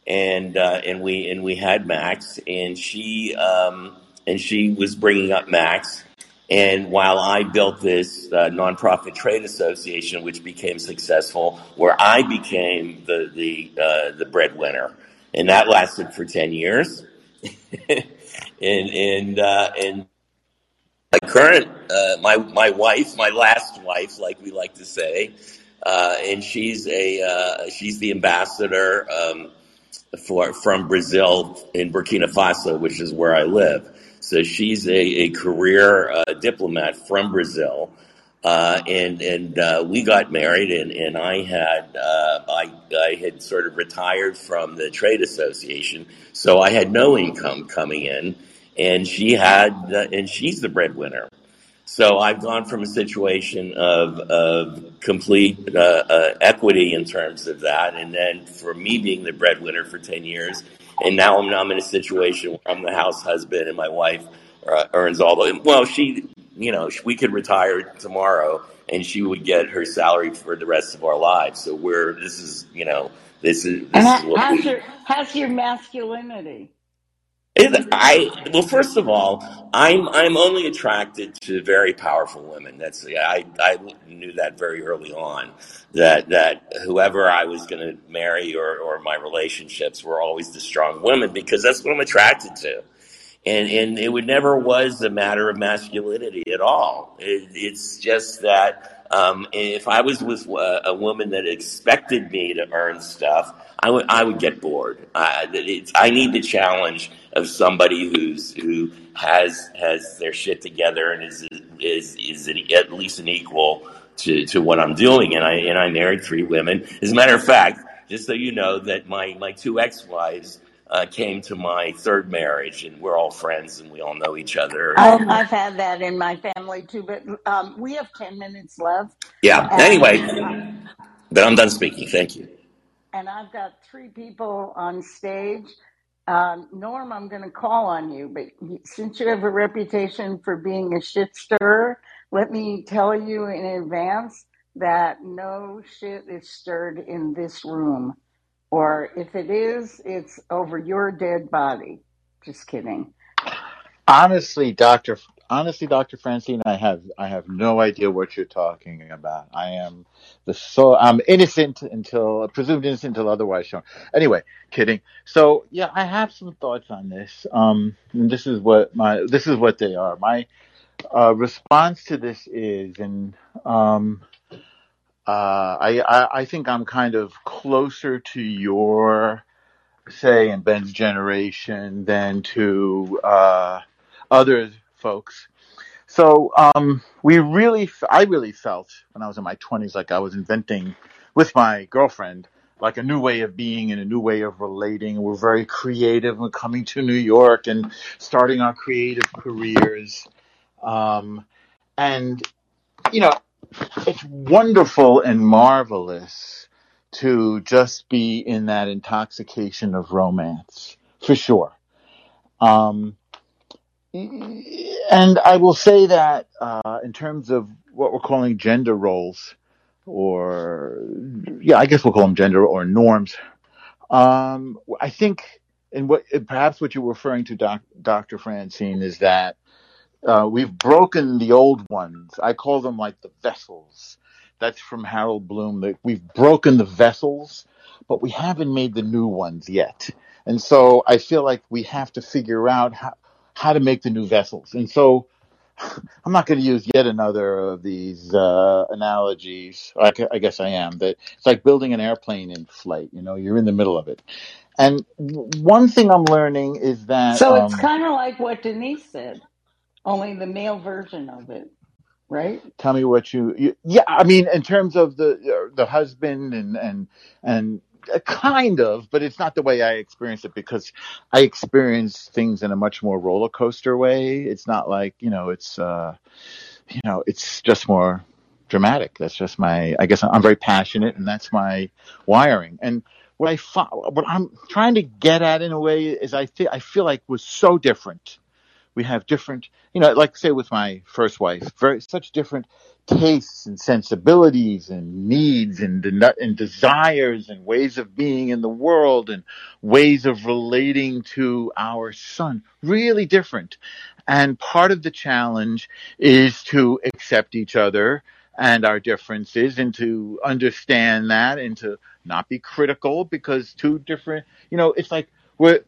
and uh, and we and we had Max, and she um, and she was bringing up Max, and while I built this uh, nonprofit trade association, which became successful, where I became the the uh, the breadwinner, and that lasted for ten years, *laughs* and and uh, and my current uh, my my wife, my last wife, like we like to say, uh, and she's a uh, she's the ambassador. Um, for from Brazil in Burkina Faso, which is where I live. So she's a, a career uh, diplomat from Brazil. Uh, and and uh, we got married, and, and I had uh, I I had sort of retired from the trade association, so I had no income coming in, and she had uh, and she's the breadwinner. So I've gone from a situation of, of complete uh, uh, equity in terms of that, and then for me being the breadwinner for 10 years, and now I'm, I'm in a situation where I'm the house husband and my wife uh, earns all the, well, she, you know, we could retire tomorrow and she would get her salary for the rest of our lives. So we're, this is, you know, this is, And this is what how's we, your how's your masculinity? It, I well, first of all, I'm I'm only attracted to very powerful women. That's I I knew that very early on that that whoever I was going to marry or or my relationships were always the strong women because that's what I'm attracted to and and it would never was a matter of masculinity at all. It, it's just that um, if I was with a, a woman that expected me to earn stuff, I would I would get bored. I, it's, I need the challenge of somebody who's who has has their shit together and is is is an, at least an equal to, to what I'm doing. And I and I married three women. As a matter of fact, just so you know, that my my two ex wives uh, came to my third marriage, and we're all friends and we all know each other. My. I've had that in my family too, but um, we have 10 minutes left. yeah. And, Anyway, uh, but I'm done speaking. Thank you. And I've got three people on stage. Um, Norm, I'm going to call on you, but since you have a reputation for being a shit stirrer, let me tell you in advance that no shit is stirred in this room. Or if it is, it's over your dead body. Just kidding. Honestly, Doctor, honestly, Doctor Francine, I have I have no idea what you're talking about. I am the so I'm innocent until presumed innocent until otherwise shown. Anyway, kidding. So yeah, I have some thoughts on this. Um, and this is what my this is what they are. My uh, response to this is, and um, uh, I, I I think I'm kind of closer to your say in Ben's generation than to uh, other folks. So um, we really, I really felt when I was in my 20s like I was inventing with my girlfriend like a new way of being and a new way of relating. We're very creative. We're coming to New York and starting our creative careers. Um, and you know, it's wonderful and marvelous to just be in that intoxication of romance, for sure. Um, and I will say that uh, in terms of what we're calling gender roles, or yeah, I guess we'll call them gender or norms. Um, I think, and what perhaps what you're referring to, doc, Dr. Francine, is that uh, we've broken the old ones. I call them like the vessels. That's from Harold Bloom. That we've broken the vessels, but we haven't made the new ones yet. And so I feel like we have to figure out how, how to make the new vessels. And so *laughs* I'm not going to use yet another of these uh, analogies. I, I guess I am. That it's like building an airplane in flight. You know, you're in the middle of it. And one thing I'm learning is that So it's um, kind of like what Denise said, only the male version of it, right? tell me what you, you yeah i mean in terms of the uh, the husband and and and kind of but it's not the way i experience it because i experience things in a much more roller coaster way. It's not like you know it's uh you know it's just more dramatic. That's just my i guess i'm very passionate and that's my wiring. And what i what i'm trying to get at in a way is i feel i feel like was so different we have different you know like say with my first wife very such different tastes and sensibilities and needs and and desires and ways of being in the world and ways of relating to our son. Really different. And part of the challenge is to accept each other and our differences and to understand that and to not be critical because two different you know it's like we're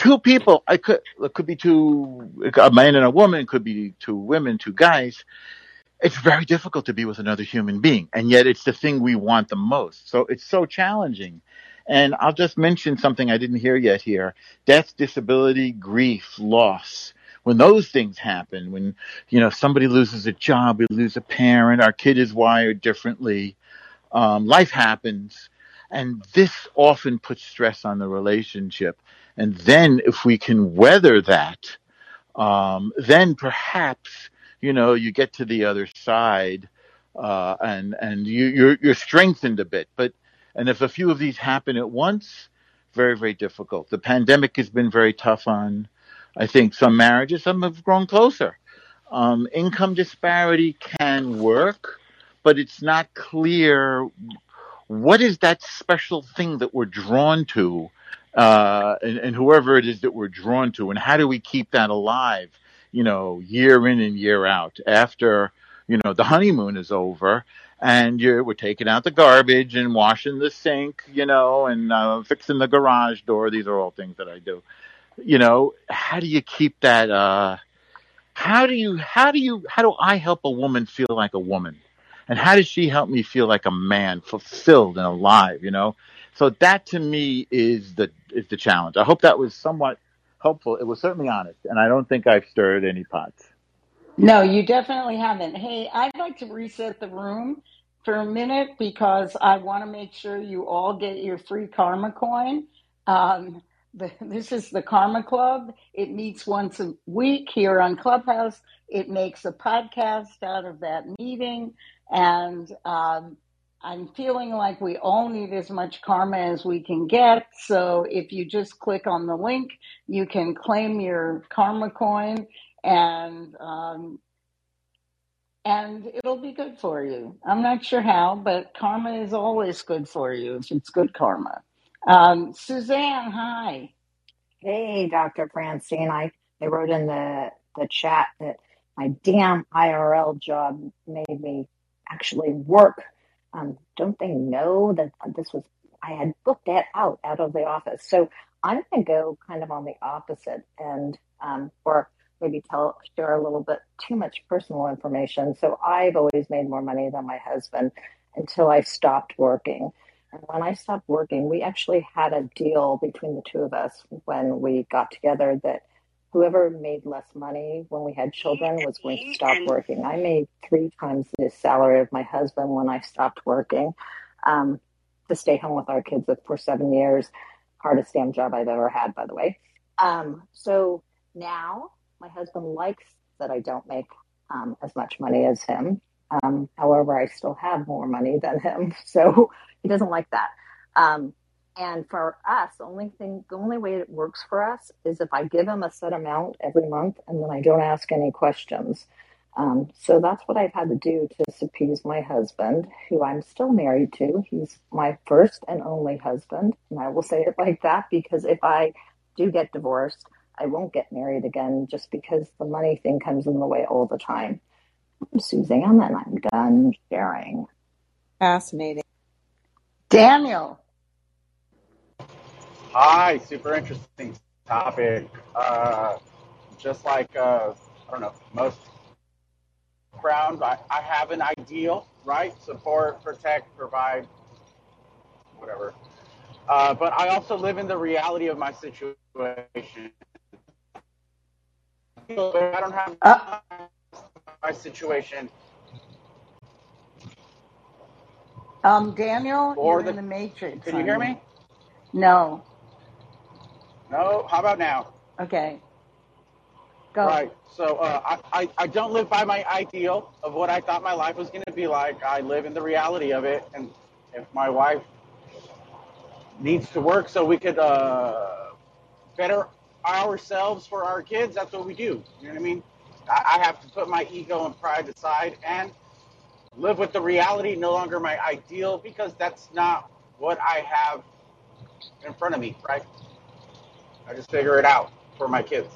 two people i could it could be two a man and a woman could be two women two guys. It's very difficult to be with another human being and yet it's the thing we want the most. So it's so challenging. And i'll just mention something i didn't hear yet here. Death disability grief loss. When those things happen when you know somebody loses a job we lose a parent our kid is wired differently um, life happens. And this often puts stress on the relationship and then if we can weather that um, then perhaps you know you get to the other side uh, and and you, you're you're strengthened a bit. But and if a few of these happen at once, very very difficult. The pandemic has been very tough on, I think, some marriages. Some have grown closer. Um, income disparity can work, but it's not clear what is that special thing that we're drawn to uh and, and whoever it is that we're drawn to and how do we keep that alive you know year in and year out after you know the honeymoon is over and you're we're taking out the garbage and washing the sink you know and uh, fixing the garage door. These are all things that i do. You know how do you keep that uh how do you how do you how do i help a woman feel like a woman? And how does she help me feel like a man fulfilled and alive you know so that to me is the is the challenge i hope that was somewhat helpful it was certainly honest and i don't think i've stirred any pots No, you definitely haven't. Hey, I'd like to reset the room for a minute because I want to make sure you all get your free karma coin. Um, the, this is the Karma Club. It meets once a week here on Clubhouse. It makes a podcast out of that meeting. And um, I'm feeling like we all need as much karma as we can get. So if you just click on the link, you can claim your karma coin and um, and it'll be good for you. I'm not sure how, but karma is always good for you if it's good karma. Um, Suzanne, hi. Hey, Dr. Francine. I, I wrote in the, the chat that my damn IRL job made me actually work. Um, don't they know that this was, I had booked that out, out of the office. So I'm going to go kind of on the opposite end, um, or maybe tell, share a little bit too much personal information. So I've always made more money than my husband until I stopped working. And when I stopped working, we actually had a deal between the two of us when we got together that whoever made less money when we had children was going to stop working. I made three times the salary of my husband when I stopped working um, to stay home with our kids for seven years. Hardest damn job I've ever had, by the way. Um, so now my husband likes that I don't make um, as much money as him. Um, however, I still have more money than him, *laughs* so he doesn't like that. And for us, the only thing, the only way it works for us is if I give him a set amount every month, and then I don't ask any questions. Um, so that's what I've had to do to appease my husband, who I'm still married to. He's my first and only husband, and I will say it like that because if I do get divorced, I won't get married again just because the money thing comes in the way all the time. I'm Suzanne, and I'm done sharing. Fascinating. Daniel. Hi, super interesting topic. Uh, just like uh, I don't know, most background. I, I have an ideal, right? Support, protect, provide, whatever. Uh, but I also live in the reality of my situation. I don't have Uh, my situation um, Daniel, or you're in the. the matrix, Can you hear me? No. No. How about now? Okay, go. Right. So uh, I, I I don't live by my ideal of what I thought my life was going to be like. I live in the reality of it, and if my wife needs to work so we could uh, better ourselves for our kids, that's what we do. You know what I mean? I, I have to put my ego and pride aside and live with the reality, no longer my ideal, because that's not what I have in front of me, right? I just figure it out for my kids.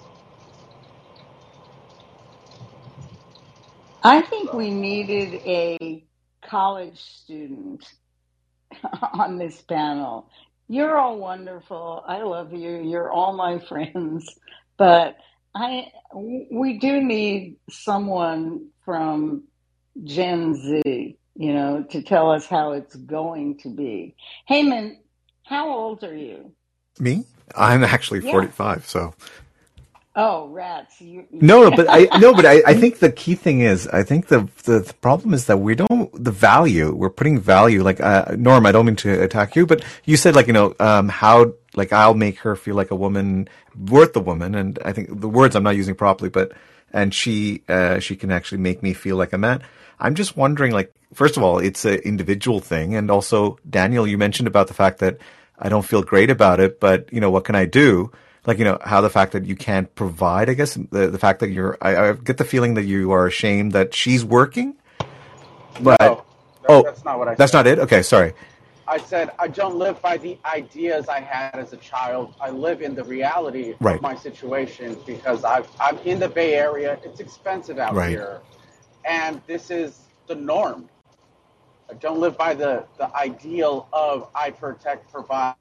I think So, we needed a college student *laughs* on this panel. You're all wonderful. I love you. You're all my *laughs* friends. But I, we do need someone from Gen Z, you know, to tell us how it's going to be. Heyman, how old are you? Me? I'm actually Yeah. 45, so Oh, rats. You, No, no, *laughs* but I no, but I, I think the key thing is I think the, the the problem is that we don't the value we're putting value like uh, Norm. I don't mean to attack you, but you said like you know um, how like I'll make her feel like a woman worth a woman, and I think the words I'm not using properly, but and she uh, she can actually make me feel like a man. I'm just wondering like first of all, it's an individual thing, and also Daniel, you mentioned about the fact that I don't feel great about it, but you know what can I do? like you know how the fact that you can't provide i guess the, the fact that you're I, I get the feeling that you are ashamed that she's working but no, that, oh that's not what I that's said. not it okay sorry I said I don't live by the ideas I had as a child. I live in the reality right of my situation because I've, I'm in the Bay Area. It's expensive out right here, and this is the norm. I don't live by the, the ideal of I protect, provide.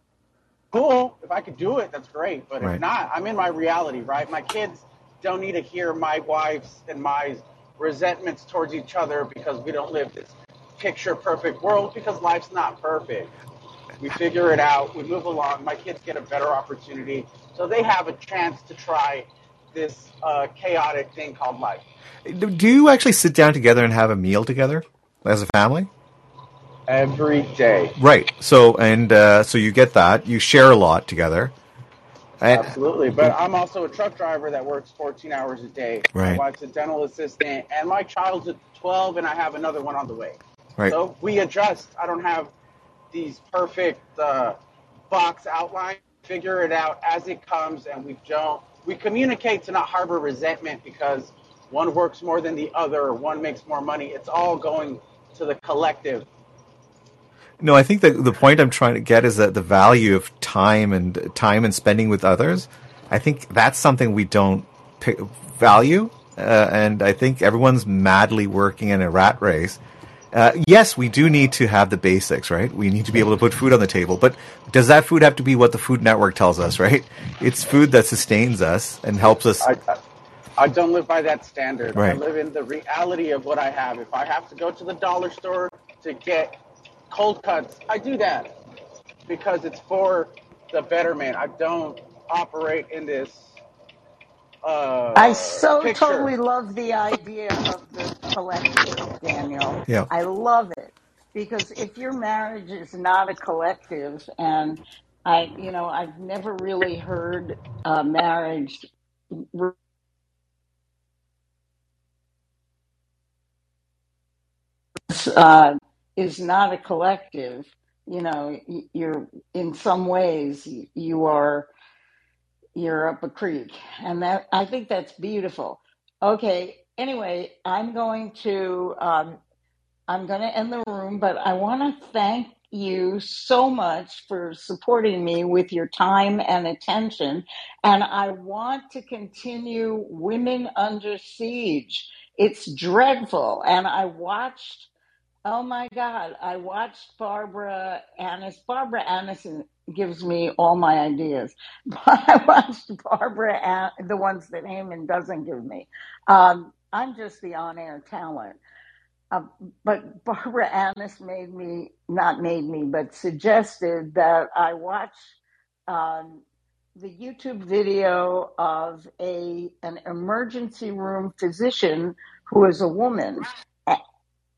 Cool, if I could do it, that's great. But if not, I'm in my reality, right? My kids don't need to hear my wife's and my resentments towards each other because we don't live this picture perfect world because life's not perfect. We figure it out, we move along. My kids get a better opportunity, so they have a chance to try this uh, chaotic thing called life. do you actually sit down together and have a meal together as a family Every day. right so and uh, so you get that you share a lot together Absolutely. But I'm also a truck driver that works 14 hours a day. Right. My wife's a dental assistant, and my child's at 12, and I have another one on the way. right So we adjust. I don't have these perfect uh, box outline. Figure it out as it comes, and we don't. We communicate to not harbor resentment because one works more than the other, or one makes more money. It's all going to the collective. No, I think that the point I'm trying to get is that the value of time and time and spending with others. I think that's something we don't pick, value, uh, and I think everyone's madly working in a rat race. Uh, yes, we do need to have the basics, right? We need to be able to put food on the table, but does that food have to be what the Food Network tells us, right? It's food that sustains us and helps us, I, I I don't live by that standard. I live in the reality of what I have. If I have to go to the dollar store to get cold cuts, I do that because it's for the betterment. I don't operate in this I uh, so picture. totally love the idea of the collective, Daniel. Yeah. I love it because if your marriage is not a collective, and I, you know, I've never really heard uh, marriage uh, is not a collective. You know, you're in some ways you are you're up a creek, and that I think that's beautiful. Okay. Anyway, I'm going to. Um, I'm going to end the room, but I want to thank you so much for supporting me with your time and attention. And I want to continue Women Under Siege. It's dreadful. And I watched, oh my God, I watched Barbara Annis. Barbara Annison gives me all my ideas, *laughs* but I watched Barbara, An- the ones that Eamon doesn't give me. Um, I'm just the on-air talent. Uh, but Barbara Annis made me, not made me, but suggested that I watch um, the YouTube video of a an emergency room physician who is a woman,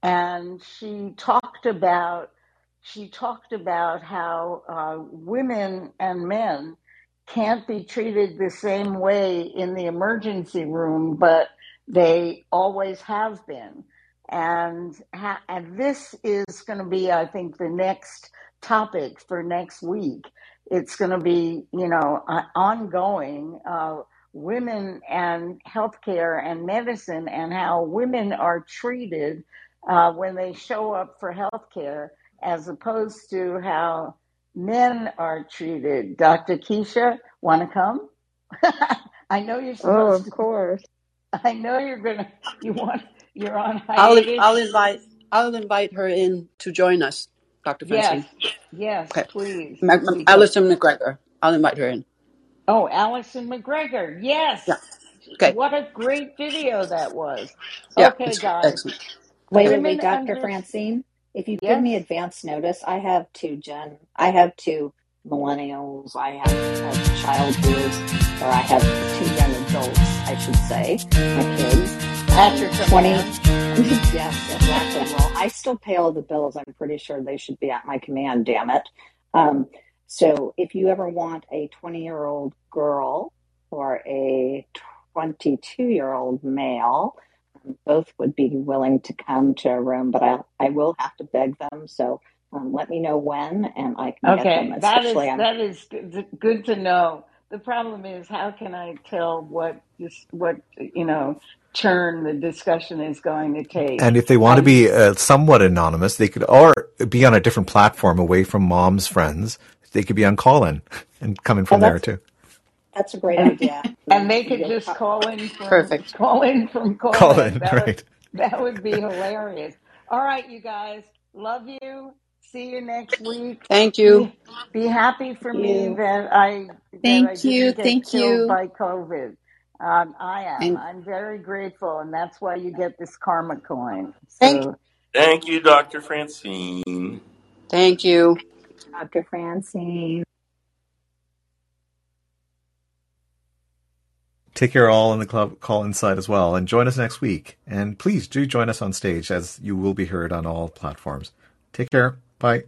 and she talked about she talked about how uh, women and men can't be treated the same way in the emergency room, but they always have been. And ha- and this is going to be, I think, the next topic for next week. It's going to be, you know, uh, ongoing. Uh, women and healthcare and medicine and how women are treated uh, when they show up for health care as opposed to how men are treated. Dr. Keisha, want to come? *laughs* I know you're supposed. Oh, supposed of to. course. *laughs* I know you're gonna. You want. You're on I'll. I'll invite I'll invite her in to join us, Dr. Yes, Francine. yes, Okay. please, Ma- Ma- because. Alison McGregor. I'll invite her in. Oh, Allison McGregor. Yes. Yeah. Okay. What a great video that was. Yeah, Okay, guys. excellent. Wait, wait, wait, Dr. under. Francine. If you give me advance notice, I have two gen. I have two millennials. I have a child who is, or I have two young adults, I should say, my kids. Um, Patrick, a 20, *laughs* yes, exactly. Well, I still pay all the bills. I'm pretty sure they should be at my command, damn it. Um, so if you ever want a 20 year old girl or a 22 year old male, um, both would be willing to come to a room, but I, I will have to beg them. So um, let me know when and I can get them, Okay, That is on- that is good good to know. The problem is, how can I tell what this what you know turn the discussion is going to take? And if they want to be uh, somewhat anonymous, they could, or be on a different platform away from mom's friends. They could be on Callin and coming Oh, from there too. That's a great idea. *laughs* and they could just call in from Perfect. call in from call Call in. in, That would right? that would be hilarious. All right, you guys, love you. See you next week. Thank you. Be be happy for Thank me you. that I that I Thank you. didn't get Thank killed you. by COVID. Um, I am. And I'm very grateful, and that's why you get this karma coin. Thank So Thank you, Dr. Francine. thank you. Dr. Francine. Take care all in the club call inside as well. And join us next week. And please do join us on stage as you will be heard on all platforms. Take care. Bye.